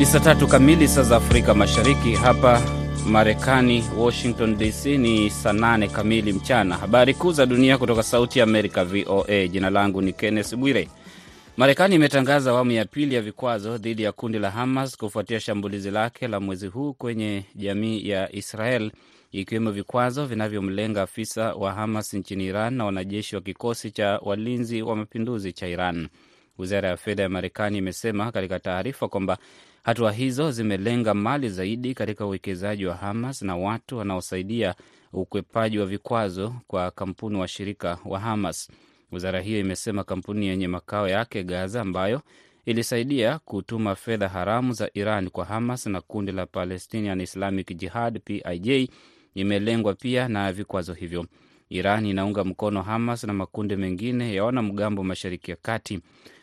Ni saa tatu kamili saa za Afrika Mashariki. Hapa Marekani, Washington DC ni saa nane kamili mchana. Habari kuu za dunia kutoka Sauti ya Amerika, VOA. Jina langu ni Kenneth Bwire. Marekani imetangaza awamu ya pili ya vikwazo dhidi ya kundi la Hamas kufuatia shambulizi lake la mwezi huu kwenye jamii ya Israel, ikiwemo vikwazo vinavyomlenga afisa wa Hamas nchini Iran na wanajeshi wa kikosi cha walinzi wa mapinduzi cha Iran. Wizara ya fedha ya Marekani imesema katika taarifa kwamba hatua hizo zimelenga mali zaidi katika uwekezaji wa Hamas na watu wanaosaidia ukwepaji wa vikwazo kwa kampuni washirika wa Hamas. Wizara hiyo imesema kampuni yenye makao yake Gaza, ambayo ilisaidia kutuma fedha haramu za Iran kwa Hamas na kundi la Palestinian Islamic Jihad PIJ, imelengwa pia na vikwazo hivyo. Iran inaunga mkono Hamas na makundi mengine ya wanamgambo mashariki ya kati.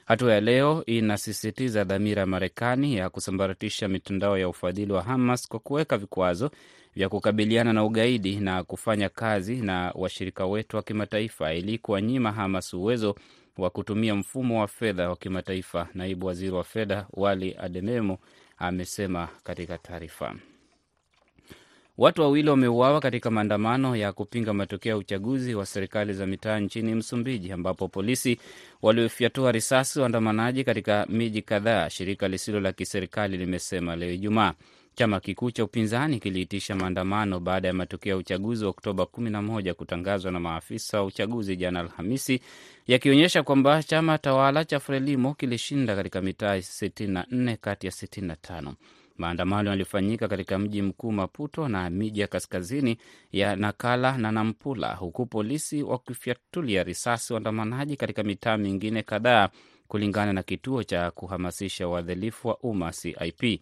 Hatua ya leo inasisitiza dhamira ya Marekani ya kusambaratisha mitandao ya ufadhili wa Hamas kwa kuweka vikwazo vya kukabiliana na ugaidi na kufanya kazi na washirika wetu wa kimataifa ili kuwanyima Hamas uwezo wa kutumia mfumo wa fedha wa kimataifa, naibu waziri wa fedha Wali Adememo amesema katika taarifa. Watu wawili wameuawa katika maandamano ya kupinga matokeo ya uchaguzi wa serikali za mitaa nchini Msumbiji, ambapo polisi waliofyatua risasi waandamanaji katika miji kadhaa, shirika lisilo la kiserikali limesema leo Ijumaa. Chama kikuu cha upinzani kiliitisha maandamano baada ya matokeo ya uchaguzi wa Oktoba 11 kutangazwa na maafisa wa uchaguzi jana Alhamisi, yakionyesha kwamba chama tawala cha Frelimo kilishinda katika mitaa 64 kati ya 65. Maandamano yalifanyika katika mji mkuu Maputo na miji ya kaskazini ya Nakala na Nampula, huku polisi wakifyatulia risasi waandamanaji katika mitaa mingine kadhaa, kulingana na kituo cha kuhamasisha uadhilifu wa umma CIP.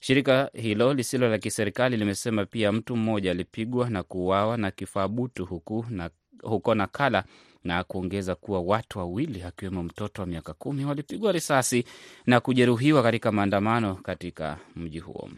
Shirika hilo lisilo la kiserikali limesema pia mtu mmoja alipigwa na kuuawa na kifaa butu huku na, huko Nakala na kuongeza kuwa watu wawili akiwemo mtoto wa miaka kumi walipigwa risasi na kujeruhiwa katika maandamano katika mji huo.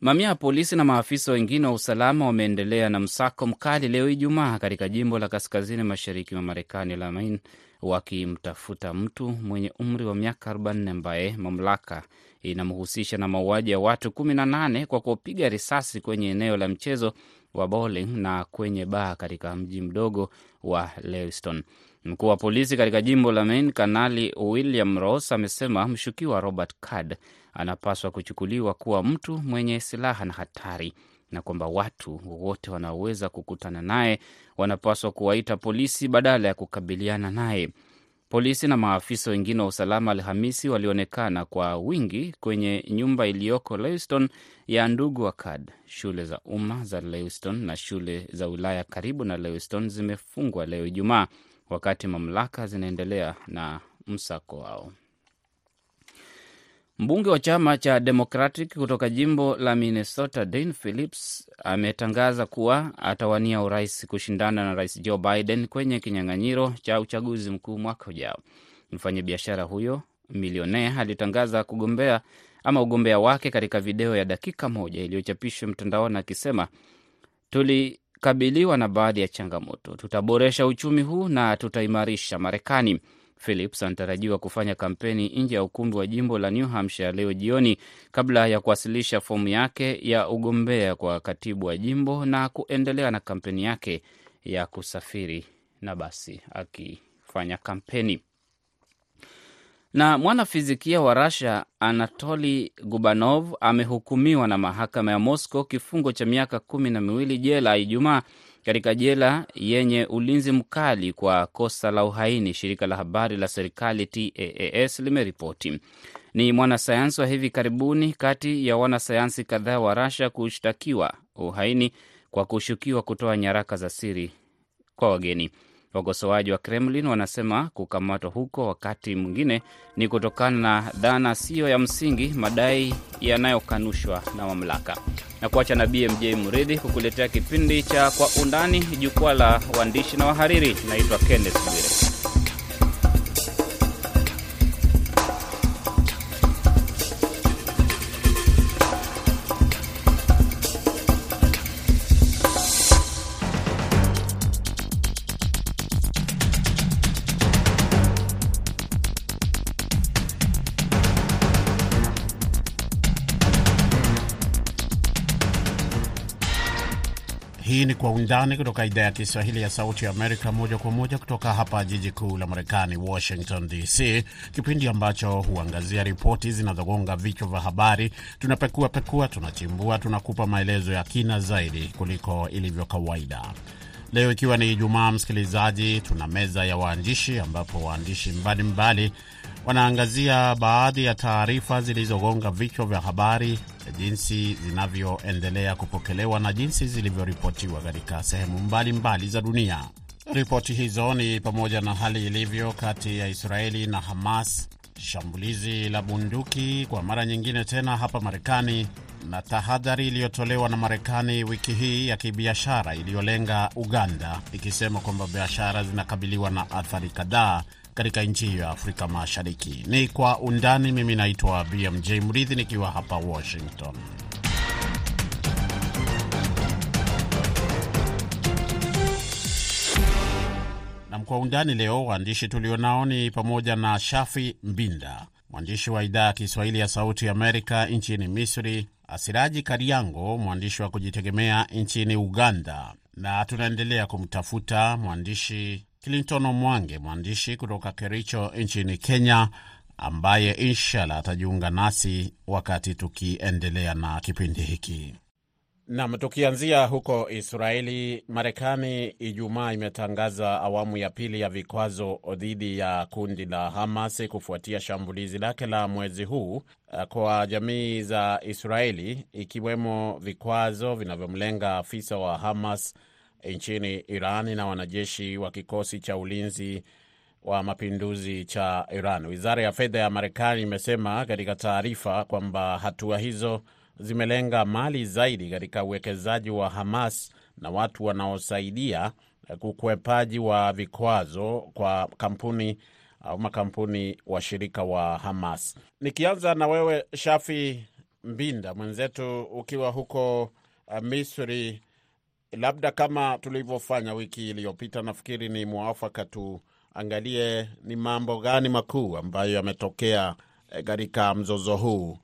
Mamia ya polisi na maafisa wengine wa usalama wameendelea na msako mkali leo Ijumaa katika jimbo la kaskazini mashariki mwa Marekani la Maine, wakimtafuta mtu mwenye umri wa miaka 40 ambaye mamlaka inamhusisha na mauaji ya watu 18 kwa kupiga risasi kwenye eneo la mchezo wa bowling na kwenye baa katika mji mdogo wa Lewiston. Mkuu wa polisi katika jimbo la Maine, Kanali William Ross, amesema mshukiwa Robert Card anapaswa kuchukuliwa kuwa mtu mwenye silaha na hatari na kwamba watu wote wanaoweza kukutana naye wanapaswa kuwaita polisi badala ya kukabiliana naye. Polisi na maafisa wengine wa usalama Alhamisi walionekana kwa wingi kwenye nyumba iliyoko Lewiston ya ndugu wa Kad. Shule za umma za Lewiston na shule za wilaya karibu na Lewiston zimefungwa leo Ijumaa, wakati mamlaka zinaendelea na msako wao. Mbunge wa chama cha Democratic kutoka jimbo la Minnesota, Dan Phillips ametangaza kuwa atawania urais kushindana na rais Joe Biden kwenye kinyang'anyiro cha uchaguzi mkuu mwaka ujao. Mfanyabiashara huyo milionea alitangaza kugombea ama ugombea wake katika video ya dakika moja iliyochapishwa mtandaoni akisema, tulikabiliwa na baadhi ya changamoto, tutaboresha uchumi huu na tutaimarisha Marekani. Phillips anatarajiwa kufanya kampeni nje ya ukumbi wa jimbo la New Hampshire leo jioni kabla ya kuwasilisha fomu yake ya ugombea kwa katibu wa jimbo na kuendelea na kampeni yake ya kusafiri na basi akifanya kampeni. Na mwanafizikia wa Russia Anatoli Gubanov amehukumiwa na mahakama ya Moscow kifungo cha miaka kumi na miwili jela Ijumaa katika jela yenye ulinzi mkali kwa kosa la uhaini, shirika la habari la serikali TAAS limeripoti. Ni mwanasayansi wa hivi karibuni kati ya wanasayansi kadhaa wa Rasha kushtakiwa uhaini kwa kushukiwa kutoa nyaraka za siri kwa wageni. Wakosoaji wa Kremlin wanasema kukamatwa huko wakati mwingine ni kutokana na dhana siyo ya msingi, madai yanayokanushwa na mamlaka. Na kuacha na BMJ Muridhi kukuletea kipindi cha Kwa Undani, jukwaa la waandishi na wahariri. Naitwa Kenneth Bwire. Undani kutoka idhaa ya Kiswahili ya Sauti ya Amerika, moja kwa moja kutoka hapa jiji kuu la Marekani, Washington DC, kipindi ambacho huangazia ripoti zinazogonga vichwa vya habari. Tunapekua pekua, tunachimbua, tunakupa maelezo ya kina zaidi kuliko ilivyo kawaida. Leo ikiwa ni Ijumaa, msikilizaji, tuna meza ya waandishi ambapo waandishi mbalimbali wanaangazia baadhi ya taarifa zilizogonga vichwa vya habari, jinsi zinavyoendelea kupokelewa na jinsi zilivyoripotiwa katika sehemu mbalimbali za dunia. Ripoti hizo ni pamoja na hali ilivyo kati ya Israeli na Hamas, shambulizi la bunduki kwa mara nyingine tena hapa Marekani, na tahadhari iliyotolewa na Marekani wiki hii ya kibiashara iliyolenga Uganda, ikisema kwamba biashara zinakabiliwa na athari kadhaa katika nchi hiyo ya Afrika Mashariki. Ni kwa undani. Mimi naitwa BMJ Mridhi nikiwa hapa Washington. Nam kwa undani leo, waandishi tulionao ni pamoja na Shafi Mbinda, mwandishi wa idhaa ya Kiswahili ya Sauti Amerika nchini Misri, Asiraji Kariango, mwandishi wa kujitegemea nchini Uganda, na tunaendelea kumtafuta mwandishi Clinton Omwange, mwandishi kutoka Kericho nchini Kenya, ambaye inshallah atajiunga nasi wakati tukiendelea na kipindi hiki. Nam, tukianzia huko Israeli, Marekani Ijumaa imetangaza awamu ya pili ya vikwazo dhidi ya kundi la Hamas kufuatia shambulizi lake la mwezi huu kwa jamii za Israeli, ikiwemo vikwazo vinavyomlenga afisa wa Hamas nchini Iran na wanajeshi wa kikosi cha ulinzi wa mapinduzi cha Iran. Wizara ya fedha ya Marekani imesema katika taarifa kwamba hatua hizo zimelenga mali zaidi katika uwekezaji wa Hamas na watu wanaosaidia ukwepaji wa vikwazo kwa kampuni au makampuni washirika wa Hamas. Nikianza na wewe Shafi Mbinda mwenzetu, ukiwa huko Misri, labda kama tulivyofanya wiki iliyopita, nafikiri ni mwafaka tuangalie ni mambo gani makuu ambayo yametokea katika mzozo huu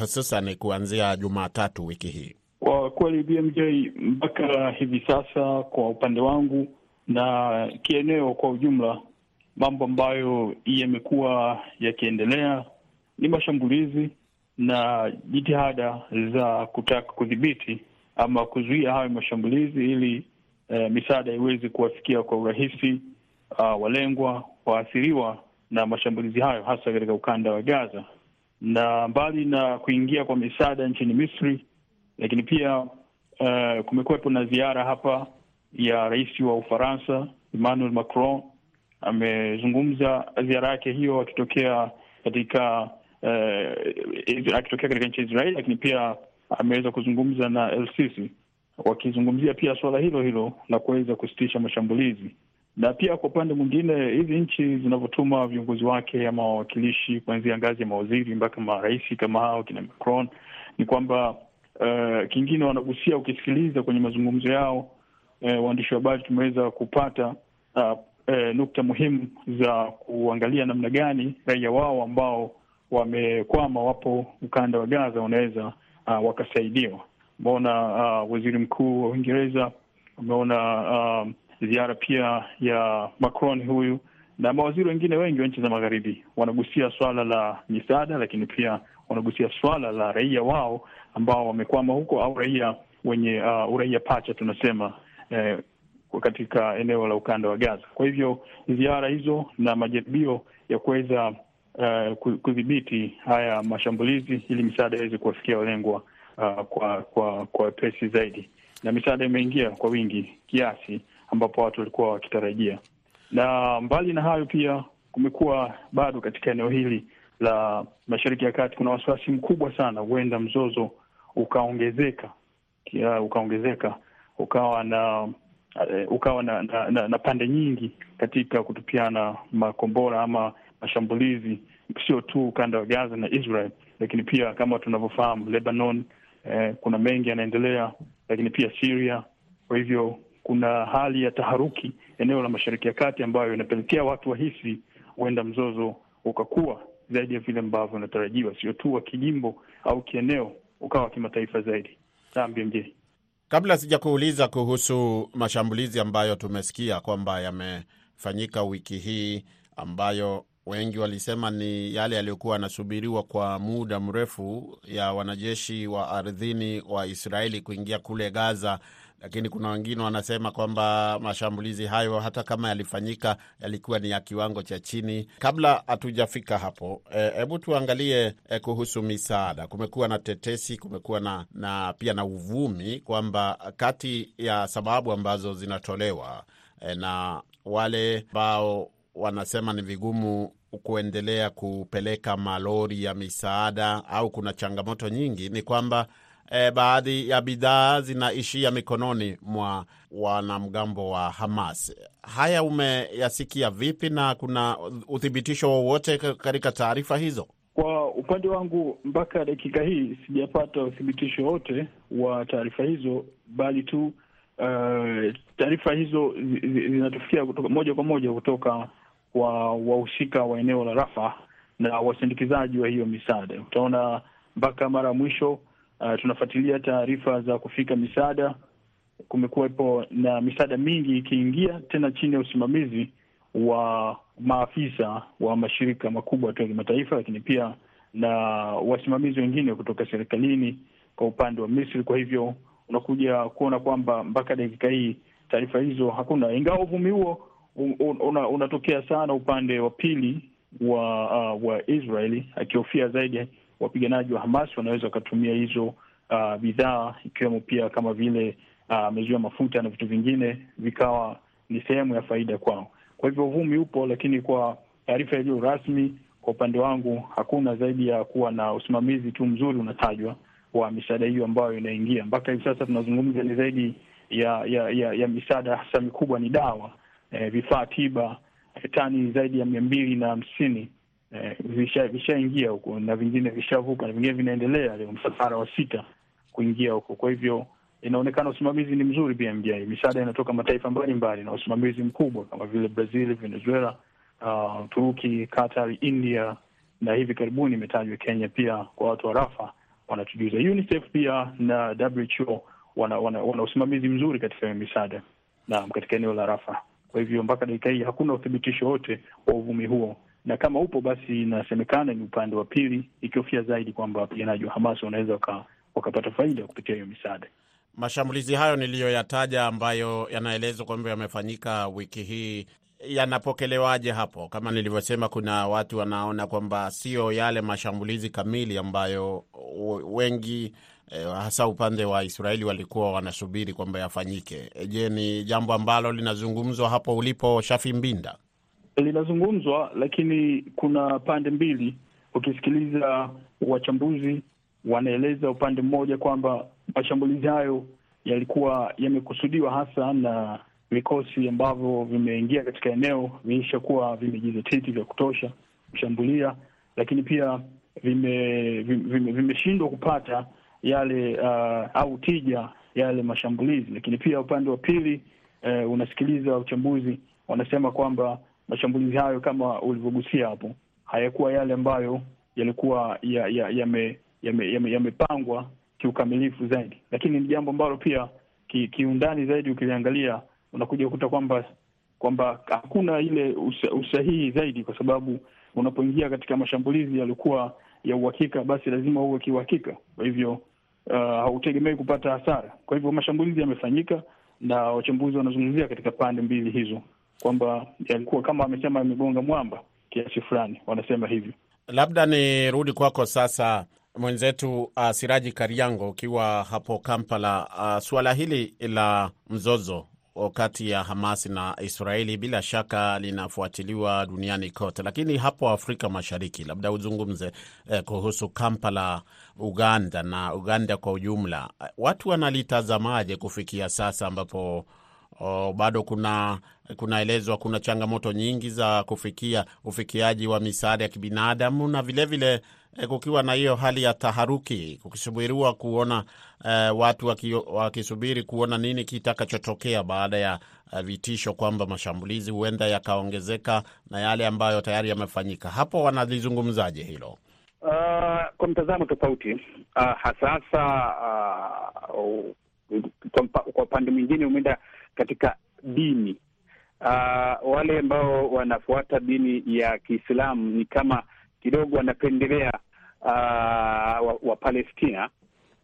hususan uh, kuanzia Jumatatu wiki hii. Kwa kweli BMJ, mpaka hivi sasa kwa upande wangu na kieneo kwa ujumla, mambo ambayo yamekuwa yakiendelea ni mashambulizi na jitihada za kutaka kudhibiti ama kuzuia hayo mashambulizi ili eh, misaada iweze kuwafikia kwa urahisi uh, walengwa waathiriwa na mashambulizi hayo hasa katika ukanda wa Gaza na mbali na kuingia kwa misaada nchini Misri, lakini pia uh, kumekuwepo na ziara hapa ya rais wa Ufaransa Emmanuel Macron. Amezungumza ziara yake hiyo akitokea katika uh, akitokea katika nchi ya Israeli, lakini pia ameweza kuzungumza na El Sisi wakizungumzia pia suala hilo hilo la kuweza kusitisha mashambulizi. Na pia kwa upande mwingine hizi nchi zinavyotuma viongozi wake ama wawakilishi kuanzia ngazi ya mawaziri mpaka marais kama hao kina Macron, ni kwamba uh, kingine wanagusia, ukisikiliza kwenye mazungumzo yao uh, waandishi wa habari tumeweza kupata uh, uh, nukta muhimu za kuangalia namna gani raia wao ambao wamekwama wapo ukanda wa Gaza wanaweza uh, wakasaidiwa. Umeona uh, waziri mkuu wa Uingereza, umeona uh, ziara pia ya Macron huyu na mawaziri wengine wengi wa nchi za magharibi wanagusia swala la misaada, lakini pia wanagusia swala la raia wao ambao wamekwama huko au raia wenye uh, uraia pacha tunasema eh, katika eneo la ukanda wa Gaza. Kwa hivyo ziara hizo na majaribio ya kuweza uh, kudhibiti haya mashambulizi ili misaada iweze kuwafikia walengwa uh, kwa kwa kwa pesi zaidi, na misaada imeingia kwa wingi kiasi ambapo watu walikuwa wakitarajia. Na mbali na hayo, pia kumekuwa bado katika eneo hili la Mashariki ya Kati kuna wasiwasi mkubwa sana, huenda mzozo ukaongezeka ukaongezeka ukawa na uh, ukawa na, na, na, na pande nyingi katika kutupiana makombora ama mashambulizi, sio tu ukanda wa Gaza na Israel, lakini pia kama tunavyofahamu Lebanon, eh, kuna mengi yanaendelea, lakini pia Syria. Kwa hivyo kuna hali ya taharuki eneo la Mashariki ya Kati ambayo inapelekea watu wahisi huenda mzozo ukakuwa zaidi ya vile ambavyo unatarajiwa, sio tu wa kijimbo au kieneo, ukawa kimataifa zaidi. BMJ. Kabla sijakuuliza kuhusu mashambulizi ambayo tumesikia kwamba yamefanyika wiki hii, ambayo wengi walisema ni yale yaliyokuwa yanasubiriwa kwa muda mrefu ya wanajeshi wa ardhini wa Israeli kuingia kule Gaza, lakini kuna wengine wanasema kwamba mashambulizi hayo hata kama yalifanyika yalikuwa ni ya kiwango cha chini. Kabla hatujafika hapo, hebu e, tuangalie e, kuhusu misaada. Kumekuwa na tetesi, kumekuwa na, na pia na uvumi kwamba kati ya sababu ambazo zinatolewa e, na wale ambao wanasema ni vigumu kuendelea kupeleka malori ya misaada au kuna changamoto nyingi, ni kwamba e, baadhi ya bidhaa zinaishia mikononi mwa wanamgambo wa Hamas. Haya umeyasikia vipi, na kuna uthibitisho wowote katika taarifa hizo? Kwa upande wangu, mpaka dakika hii sijapata uthibitisho wote wa taarifa hizo, bali tu uh, taarifa hizo zinatufikia moja kwa moja kutoka kwa wahusika wa eneo la Rafa na wasindikizaji wa hiyo misaada. Utaona mpaka mara ya mwisho uh, tunafuatilia taarifa za kufika misaada. Kumekuwepo na misaada mingi ikiingia tena chini ya usimamizi wa maafisa wa mashirika makubwa tu ya kimataifa, lakini pia na wasimamizi wengine kutoka serikalini kwa upande wa Misri. Kwa hivyo unakuja kuona kwamba mpaka dakika hii taarifa hizo hakuna, ingawa uvumi huo una, unatokea sana upande wa pili wa uh, wa Israeli akihofia zaidi wapiganaji wa Hamas wanaweza wakatumia hizo uh, bidhaa ikiwemo pia kama vile uh, maziwa, mafuta na vitu vingine vikawa ni sehemu ya faida kwao. Kwa hivyo uvumi upo, lakini kwa taarifa iliyo rasmi, kwa upande wangu hakuna zaidi ya kuwa na usimamizi tu mzuri unatajwa wa misaada hiyo ambayo inaingia. Mpaka hivi sasa tunazungumza ni zaidi ya ya, ya, ya misaada hasa mikubwa ni dawa Eh, vifaa tiba eh, tani zaidi ya mia mbili na hamsini eh, vishaingia visha huko na vingine vishavuka na vingine vinaendelea, leo msafara wa sita kuingia huko. Kwa hivyo inaonekana usimamizi ni mzuri BMJ. Misaada inatoka mataifa mbalimbali na usimamizi mkubwa kama vile Brazil, Venezuela, uh, Uturuki, Qatar, India na hivi karibuni imetajwa Kenya pia. Kwa watu wa Rafa wanatujuza, UNICEF pia na WHO wana, wana, wana usimamizi mzuri katika misaada naam, katika eneo la Rafa. Kwa hivyo mpaka dakika hii hakuna uthibitisho wote wa uvumi huo, na kama upo basi inasemekana ni upande wa pili, ikihofia zaidi kwamba wapiganaji wa Hamas wanaweza waka, wakapata faida kupitia hiyo misaada. Mashambulizi hayo niliyoyataja ambayo yanaelezwa kwamba yamefanyika wiki hii yanapokelewaje hapo? Kama nilivyosema, kuna watu wanaona kwamba sio yale mashambulizi kamili ambayo wengi eh, hasa upande wa Israeli walikuwa wanasubiri kwamba yafanyike. Je, ni jambo ambalo linazungumzwa hapo ulipo, Shafi Mbinda? Linazungumzwa, lakini kuna pande mbili. Ukisikiliza wachambuzi wanaeleza upande mmoja kwamba mashambulizi hayo yalikuwa yamekusudiwa hasa na vikosi ambavyo vimeingia katika eneo vilishakuwa vimejizatiti vya kutosha kushambulia, lakini pia vimeshindwa vime, vime kupata yale uh, au tija yale mashambulizi. Lakini pia upande wa pili eh, unasikiliza uchambuzi wanasema kwamba mashambulizi hayo kama ulivyogusia hapo hayakuwa yale ambayo yalikuwa yamepangwa ya, ya yame, ya kiukamilifu zaidi, lakini ni jambo ambalo pia ki, kiundani zaidi ukiliangalia unakuja kukuta kwamba kwamba hakuna ile usa, usahihi zaidi, kwa sababu unapoingia katika mashambulizi yalikuwa ya uhakika, basi lazima uwe kiuhakika. Kwa hivyo uh, hautegemei kupata hasara. Kwa hivyo mashambulizi yamefanyika, na wachambuzi wanazungumzia katika pande mbili hizo kwamba yalikuwa kama amesema yamegonga mwamba kiasi fulani, wanasema hivyo. Labda nirudi kwako sasa, mwenzetu uh, Siraji Kariango, ukiwa hapo Kampala. Uh, suala hili la mzozo kati ya Hamas na Israeli bila shaka linafuatiliwa duniani kote, lakini hapo Afrika Mashariki, labda uzungumze eh, kuhusu Kampala, Uganda na Uganda kwa ujumla. Watu wanalitazamaje kufikia sasa ambapo o, bado kuna kunaelezwa kuna changamoto nyingi za kufikia ufikiaji wa misaada ya kibinadamu na vilevile vile, kukiwa na hiyo hali ya taharuki, kukisubiriwa kuona eh, watu waki, wakisubiri kuona nini kitakachotokea baada ya eh, vitisho kwamba mashambulizi huenda yakaongezeka na yale ambayo tayari yamefanyika. Hapo wanalizungumzaje hilo? Uh, kwa mtazamo tofauti uh, hasasa uh, kwa upande mwingine umeenda katika dini. Uh, wale ambao wanafuata dini ya Kiislamu ni kama kidogo wanapendelea uh, Wapalestina wa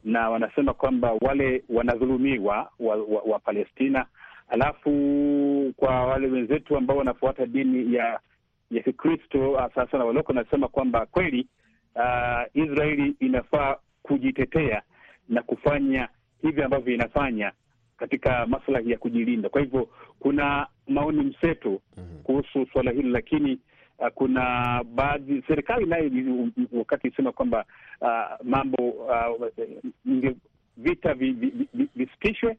na wanasema kwamba wale wanadhulumiwa Wapalestina wa, wa Alafu kwa wale wenzetu ambao wanafuata dini ya ya Kikristo sasa na waloko wanasema kwamba kweli uh, Israeli inafaa kujitetea na kufanya hivi ambavyo inafanya katika maslahi ya kujilinda. Kwa hivyo kuna maoni mseto kuhusu suala hili, lakini kuna baadhi serikali nayo wakati isema kwamba uh, mambo uh, vita visitishwe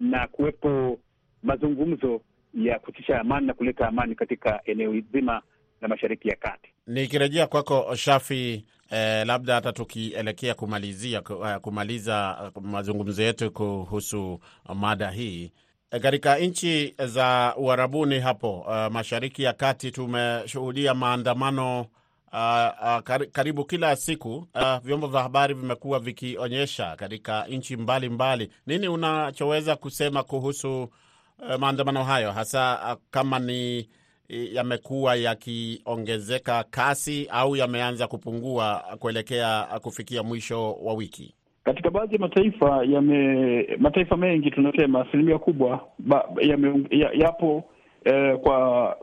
na kuwepo mazungumzo ya kutisha amani na kuleta amani katika eneo zima la Mashariki ya Kati. Nikirejea kwako Shafi, eh, labda hata tukielekea kumalizia kumaliza mazungumzo yetu kuhusu mada hii katika nchi za uharabuni hapo uh, Mashariki ya Kati tumeshuhudia maandamano uh, uh, karibu kila siku uh, vyombo vya habari vimekuwa vikionyesha katika nchi mbalimbali. Nini unachoweza kusema kuhusu uh, maandamano hayo hasa uh, kama ni yamekuwa yakiongezeka kasi au yameanza kupungua kuelekea kufikia mwisho wa wiki? Katika baadhi ya mataifa yame mataifa mengi tunasema asilimia kubwa ba, yame, ya, yapo eh, kwa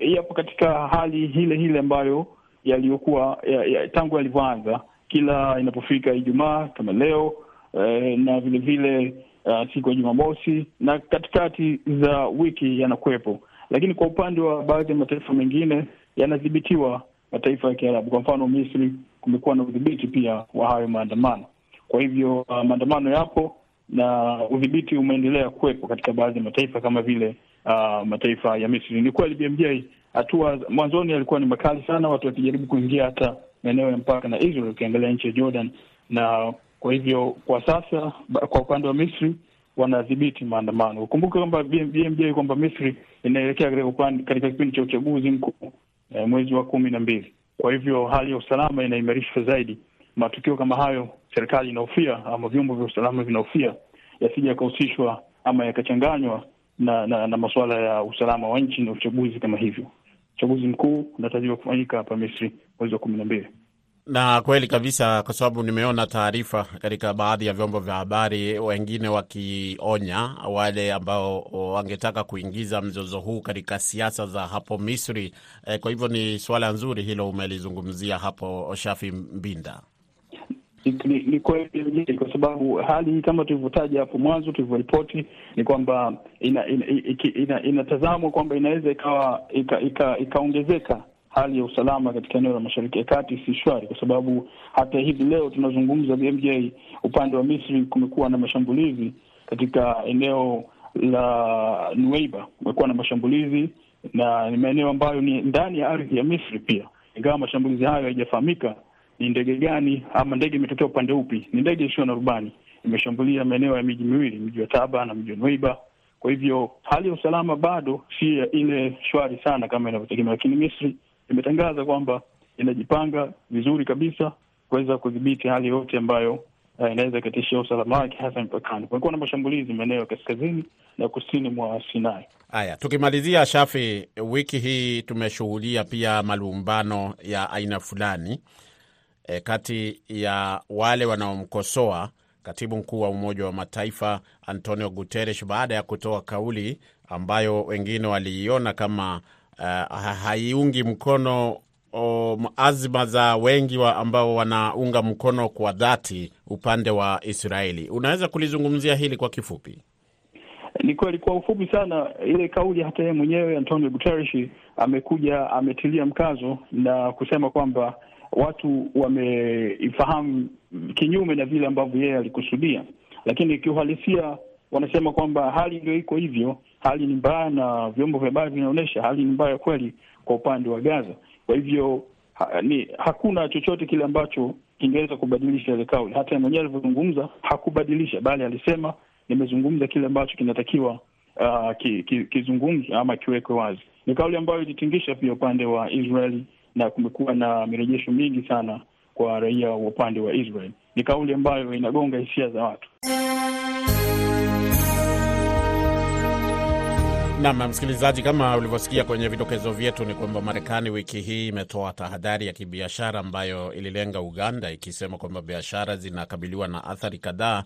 yapo katika hali hile hile ambayo yaliyokuwa ya, ya, tangu yalivyoanza kila inapofika Ijumaa kama leo eh, na vile vile uh, siku ya Jumamosi na katikati za wiki yanakuwepo lakini kwa upande wa baadhi ya mataifa mengine yanadhibitiwa, mataifa ya Kiarabu. Kwa mfano Misri, kumekuwa na udhibiti pia wa hayo maandamano. Kwa hivyo uh, maandamano yapo na udhibiti umeendelea kuwepo katika baadhi ya mataifa kama vile uh, mataifa ya Misri. Ni kweli BMJ, hatua mwanzoni yalikuwa ni makali sana, watu wakijaribu kuingia hata maeneo ya mpaka na Israel, ukiangalia nchi ya Jordan, na kwa hivyo kwa sasa kwa upande wa Misri wanadhibiti maandamano. Ukumbuke kwamba BMJ kwamba Misri inaelekea katika kipindi cha uchaguzi mkuu eh, mwezi wa kumi na mbili. Kwa hivyo hali ya usalama inaimarishwa zaidi. Matukio kama hayo serikali inahofia ama vyombo vya usalama vinahofia yasija yakahusishwa ama yakachanganywa na, na, na masuala ya usalama wa nchi na uchaguzi kama hivyo. Uchaguzi mkuu unatarajiwa kufanyika hapa Misri mwezi wa kumi na mbili na kweli kabisa, kwa sababu nimeona taarifa katika baadhi ya vyombo vya habari, wengine wakionya wale ambao wangetaka kuingiza mzozo huu katika siasa za hapo Misri. E, kwa hivyo ni suala nzuri hilo umelizungumzia hapo, Shafi Mbinda. Ni, ni kweli kwa sababu hali hii kama tulivyotaja hapo mwanzo, tulivyoripoti ni kwamba inatazamwa ina, ina, ina kwamba inaweza ikawa ikaongezeka ika, hali ya usalama katika eneo la Mashariki ya Kati si shwari, kwa sababu hata hivi leo tunazungumza BMJ, upande wa Misri kumekuwa na mashambulizi katika eneo la Nuweiba, kumekuwa na mashambulizi na ni maeneo ambayo ni ndani ya ardhi ya Misri pia, ingawa mashambulizi hayo haijafahamika ni ndege gani ama ndege imetokea upande upi. Ni ndege isiyo na rubani imeshambulia maeneo ya miji miwili, mji wa Taba na mji wa Nuweiba. Kwa hivyo hali ya usalama bado si ile shwari sana kama inavyotegemea, lakini Misri imetangaza kwamba inajipanga vizuri kabisa kuweza kudhibiti hali yote ambayo uh, inaweza ikatishia usalama wake hasa mpakani. Kumekuwa na mashambulizi maeneo ya kaskazini na kusini mwa Sinai. Haya, tukimalizia, Shafi, wiki hii tumeshuhudia pia malumbano ya aina fulani e, kati ya wale wanaomkosoa katibu mkuu wa Umoja wa Mataifa Antonio Guterres baada ya kutoa kauli ambayo wengine waliiona kama uh, haiungi mkono um, azma za wengi wa ambao wanaunga mkono kwa dhati upande wa Israeli. Unaweza kulizungumzia hili kwa kifupi? Ni kweli, kwa ufupi sana, ile kauli hata yeye mwenyewe Antonio Guterres amekuja ametilia mkazo na kusema kwamba watu wameifahamu kinyume na vile ambavyo yeye alikusudia, lakini kiuhalisia wanasema kwamba hali ndio iko hivyo, hali ni mbaya, na vyombo vya habari vinaonyesha hali ni mbaya kweli kwa upande wa Gaza. Kwa hivyo ha, ni hakuna chochote kile ambacho kingeweza kubadilisha ile kauli. Hata mwenyewe alivyozungumza hakubadilisha, bali alisema nimezungumza kile ambacho kinatakiwa uh, kizungumzwe ki, ki ama kiwekwe wazi. Ni kauli ambayo ilitingisha pia upande wa Israeli na kumekuwa na mirejesho mingi sana kwa raia wa upande wa Israel. Ni kauli ambayo inagonga hisia za watu. Nam msikilizaji, kama ulivyosikia kwenye vidokezo vyetu, ni kwamba Marekani wiki hii imetoa tahadhari ya kibiashara ambayo ililenga Uganda, ikisema kwamba biashara zinakabiliwa na athari kadhaa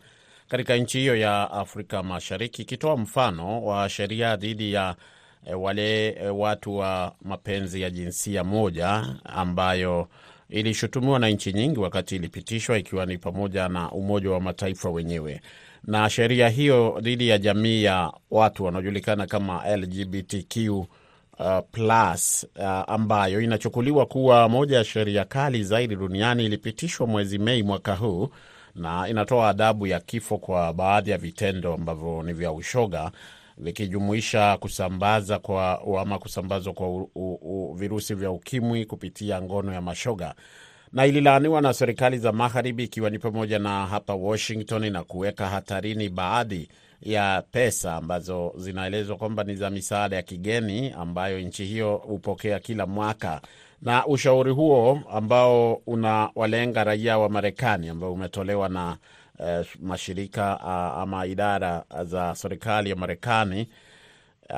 katika nchi hiyo ya Afrika Mashariki, ikitoa mfano wa sheria dhidi ya e, wale e, watu wa mapenzi ya jinsia moja ambayo ilishutumiwa na nchi nyingi wakati ilipitishwa, ikiwa ni pamoja na Umoja wa Mataifa wenyewe. Na sheria hiyo dhidi ya jamii ya watu wanaojulikana kama LGBTQ uh, plus uh, ambayo inachukuliwa kuwa moja ya sheria kali zaidi duniani ilipitishwa mwezi Mei mwaka huu na inatoa adhabu ya kifo kwa baadhi ya vitendo ambavyo ni vya ushoga vikijumuisha kusambaza kwa ama kusambazwa kwa u, u, u, virusi vya ukimwi kupitia ngono ya mashoga na ililaaniwa na serikali za magharibi ikiwa ni pamoja na hapa Washington na kuweka hatarini baadhi ya pesa ambazo zinaelezwa kwamba ni za misaada ya kigeni ambayo nchi hiyo hupokea kila mwaka. Na ushauri huo ambao unawalenga raia wa Marekani ambao umetolewa na eh, mashirika uh, ama idara za serikali ya Marekani uh,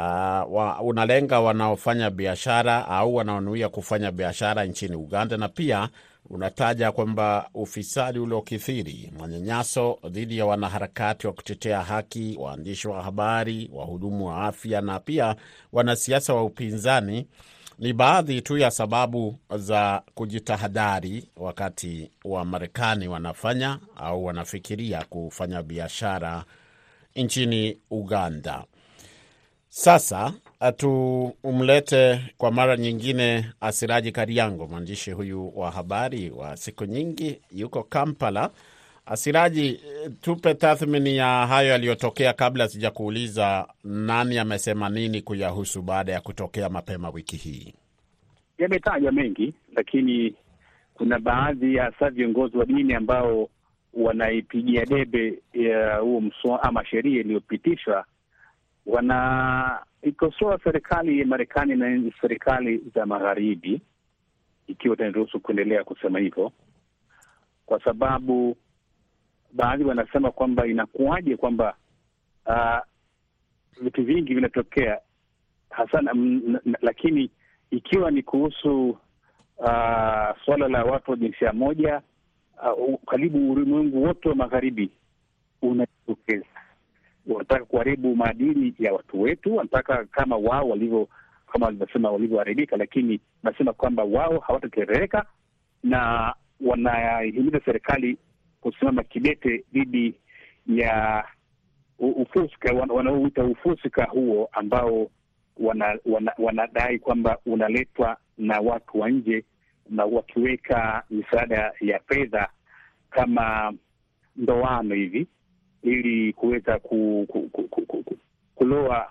wa, unalenga wanaofanya biashara au wanaonuia kufanya biashara nchini Uganda na pia unataja kwamba ufisadi uliokithiri, manyanyaso dhidi ya wanaharakati wa kutetea haki, waandishi wa habari, wahudumu wa afya na pia wanasiasa wa upinzani ni baadhi tu ya sababu za kujitahadhari wakati wa Marekani wanafanya au wanafikiria kufanya biashara nchini Uganda. Sasa tumlete kwa mara nyingine Asiraji Kariango, mwandishi huyu wa habari wa siku nyingi, yuko Kampala. Asiraji, tupe tathmini ya hayo yaliyotokea, kabla sijakuuliza nani amesema nini kuyahusu baada ya kutokea mapema wiki hii. Yametajwa mengi, lakini kuna baadhi ya hasa viongozi wa dini ambao wanaipigia debe ya huo mswada ama sheria iliyopitishwa wanaikosoa serikali ya Marekani na serikali za magharibi, ikiwa itaniruhusu kuendelea kusema hivyo, kwa sababu baadhi wanasema kwamba inakuwaje kwamba uh, vitu vingi vinatokea hasa lakini ikiwa ni kuhusu uh, suala la watu wa jinsia moja uh, karibu ulimwengu wote wa magharibi unajitokeza. Wanataka kuharibu maadili ya watu wetu, wanataka kama wao walivyo, kama walivyosema walivyoharibika, lakini nasema kwamba wao hawataterereka na wanahimiza serikali kusimama kidete dhidi ya ufuska wanaoita ufuska huo ambao wanadai wana, wana kwamba unaletwa na watu wa nje na wakiweka misaada ya fedha kama ndoano hivi ili kuweza ku, ku, ku, ku, ku, kuloa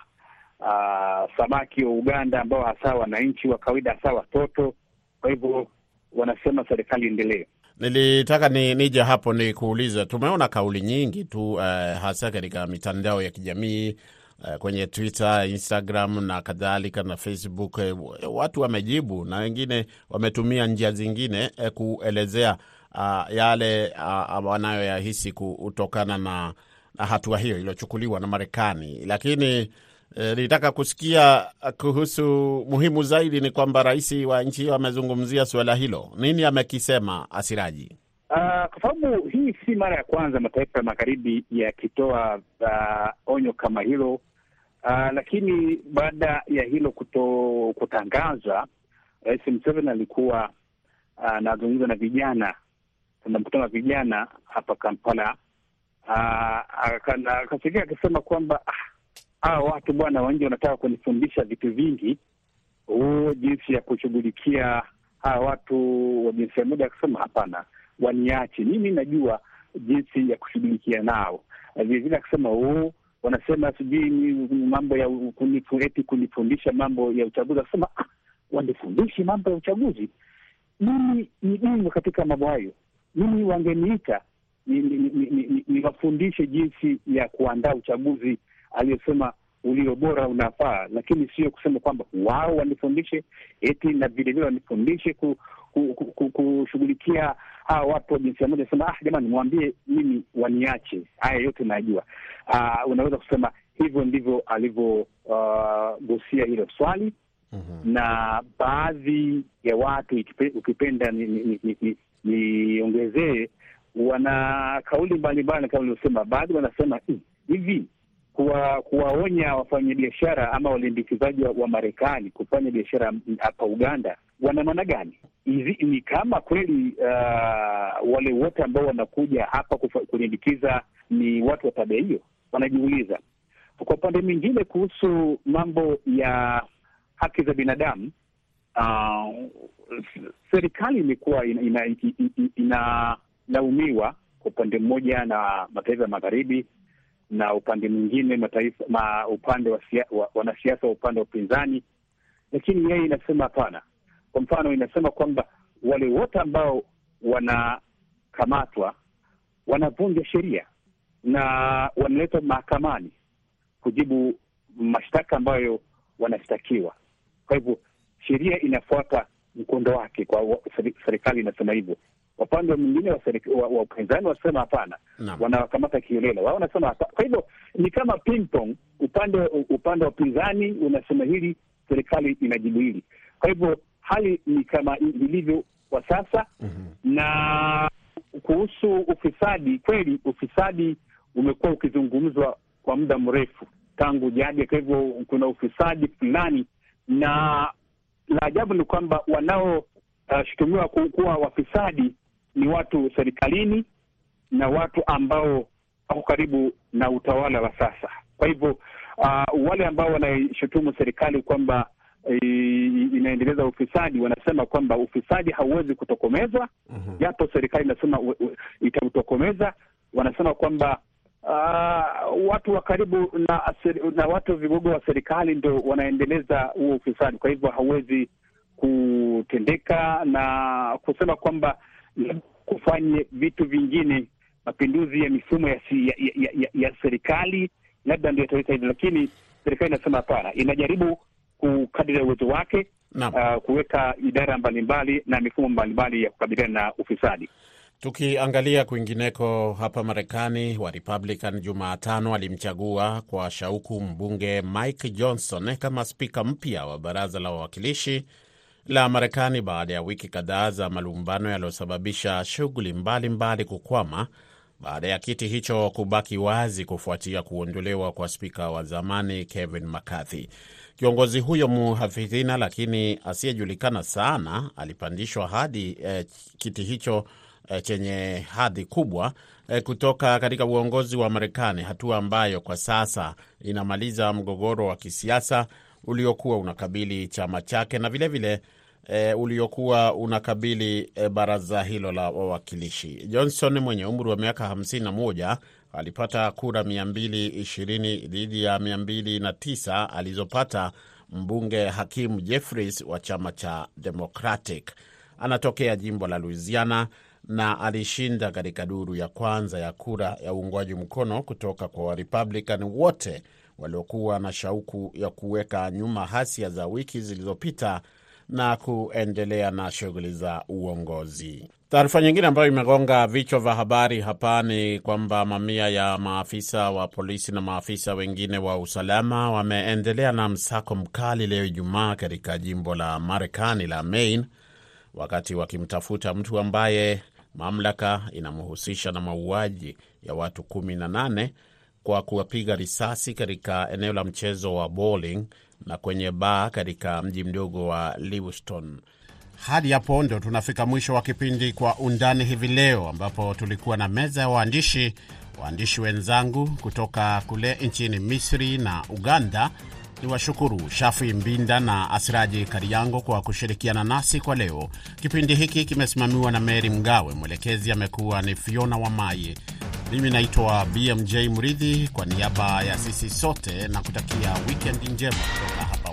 uh, samaki wa Uganda ambao hasa wananchi wa kawaida hasa watoto. Kwa hivyo wanasema serikali endelee. Nilitaka ni nije hapo ni kuuliza, tumeona kauli nyingi tu uh, hasa katika mitandao ya kijamii uh, kwenye Twitter, Instagram na kadhalika na Facebook uh, watu wamejibu na wengine wametumia njia zingine uh, kuelezea uh, yale uh, wanayoyahisi kutokana na, na hatua hiyo iliyochukuliwa na Marekani, lakini nilitaka uh, kusikia kuhusu, muhimu zaidi ni kwamba rais wa nchi hiyo amezungumzia suala hilo. Nini amekisema Asiraji? Uh, kwa sababu hii si mara ya kwanza mataifa ya magharibi yakitoa uh, onyo kama hilo uh, lakini baada ya hilo kuto, kutangazwa, Rais Museveni alikuwa anazungumza uh, na vijana kuna mkutano wa vijana hapa Kampala, akafikia akisema kwamba hawa watu bwana wengi wanataka kunifundisha vitu vingi, huo jinsi ya kushughulikia hawa watu wa jinsia moja. Akasema hapana, waniache mimi, najua jinsi ya kushughulikia nao. Vilevile akasema huu wanasema sijui mambo ya eti kunifundisha mambo ya uchaguzi. Akasema ah, wanifundishi mambo ya uchaguzi, mimi ni bingwa katika mambo hayo mimi wangeniita niwafundishe ni, ni, ni jinsi ya kuandaa uchaguzi aliyosema ulio bora unafaa, lakini sio kusema kwamba wao wanifundishe eti na vilevile wanifundishe kushughulikia hawa watu wa jinsia moja. Sema ah, jamani, mwambie mimi waniache, haya yote najua. Uh, unaweza kusema Hivyo ndivyo alivyogusia uh, hilo swali mm-hmm. na baadhi ya watu ukipenda niongezee ni, ni, ni wana kauli mbalimbali kama ulivyosema. Baadhi wanasema hivi kuwa kuwaonya wafanyabiashara ama walimbikizaji wa, Marekani kufanya biashara hapa Uganda wana maana gani? Hizi ni kama kweli uh, wale wote ambao wanakuja hapa kulimbikiza ni watu wa tabia hiyo, wanajiuliza. Kwa upande mwingine, kuhusu mambo ya haki za binadamu uh, serikali imekuwa inalaumiwa ina, ina, ina kwa upande mmoja na mataifa ya magharibi na upande mwingine mataifa ma upande wa wanasiasa wa upande wa upinzani, lakini yeye inasema hapana. Kwa mfano, inasema kwamba wale wote ambao wanakamatwa wanavunja sheria na wanaletwa mahakamani kujibu mashtaka ambayo wanashtakiwa. Kwa hivyo sheria inafuata mkondo wake, kwa serikali inasema hivyo. Upande mwingine wa upinzani wanasema hapana, wanawakamata kiolela, wao wanasema hapana. Kwa hivyo ni kama ping pong, upande upande wa upinzani unasema hili, serikali inajibu hili. Kwa hivyo hali ni kama ilivyo kwa sasa. mm -hmm. Na kuhusu ufisadi, kweli ufisadi umekuwa ukizungumzwa kwa muda mrefu tangu jadi. Kwa hivyo kuna ufisadi fulani, na la ajabu ni kwamba wanaoshutumiwa uh, kuwa wafisadi ni watu serikalini na watu ambao wako karibu na utawala wa sasa. Kwa hivyo uh, wale ambao wanaishutumu serikali kwamba uh, inaendeleza ufisadi wanasema kwamba ufisadi hauwezi kutokomezwa, japo mm -hmm. serikali inasema itautokomeza. Wanasema kwamba uh, watu wa karibu na, na watu vigogo wa serikali ndo wanaendeleza huo ufisadi. Kwa hivyo hauwezi kutendeka na kusema kwamba kufanye vitu vingine, mapinduzi ya mifumo ya, si, ya, ya, ya, ya serikali labda ndio italeta hivyo, lakini serikali inasema hapana, inajaribu kukadiria uwezo wake uh, kuweka idara mbalimbali na mifumo mbalimbali ya kukabiliana na ufisadi. Tukiangalia kwingineko hapa Marekani, wa Republican Jumatano alimchagua kwa shauku mbunge Mike Johnson kama spika mpya wa baraza la wawakilishi la Marekani baada ya wiki kadhaa za malumbano yaliyosababisha shughuli mbalimbali kukwama baada ya kiti hicho kubaki wazi kufuatia kuondolewa kwa spika wa zamani Kevin McCarthy. Kiongozi huyo muhafidhina lakini asiyejulikana sana alipandishwa hadi eh, kiti hicho eh, chenye hadhi kubwa eh, kutoka katika uongozi wa Marekani, hatua ambayo kwa sasa inamaliza mgogoro wa kisiasa uliokuwa unakabili chama chake na vilevile vile, E, uliokuwa unakabili e, baraza hilo la wawakilishi. Johnson mwenye umri wa miaka 51 alipata kura 220 dhidi ya 209 alizopata mbunge Hakim Jeffries wa chama cha Democratic. Anatokea jimbo la Louisiana na alishinda katika duru ya kwanza ya kura ya uungwaji mkono kutoka kwa Warepublican wote waliokuwa na shauku ya kuweka nyuma hasia za wiki zilizopita na kuendelea na shughuli za uongozi. Taarifa nyingine ambayo imegonga vichwa vya habari hapa ni kwamba mamia ya maafisa wa polisi na maafisa wengine wa usalama wameendelea na msako mkali leo Ijumaa katika jimbo la Marekani la Maine, wakati wakimtafuta mtu ambaye mamlaka inamhusisha na mauaji ya watu kumi na nane kwa kuwapiga risasi katika eneo la mchezo wa bowling na kwenye baa katika mji mdogo wa Lewiston. Hadi hapo ndo tunafika mwisho wa kipindi Kwa Undani hivi leo, ambapo tulikuwa na meza ya waandishi waandishi wenzangu kutoka kule nchini Misri na Uganda. Ni washukuru Shafi Mbinda na Asiraji Kariango kwa kushirikiana nasi kwa leo. Kipindi hiki kimesimamiwa na Meri Mgawe, mwelekezi amekuwa ni Fiona Wamaye. Mimi naitwa BMJ Mridhi, kwa niaba ya sisi sote na kutakia wikendi njema kutoka hapa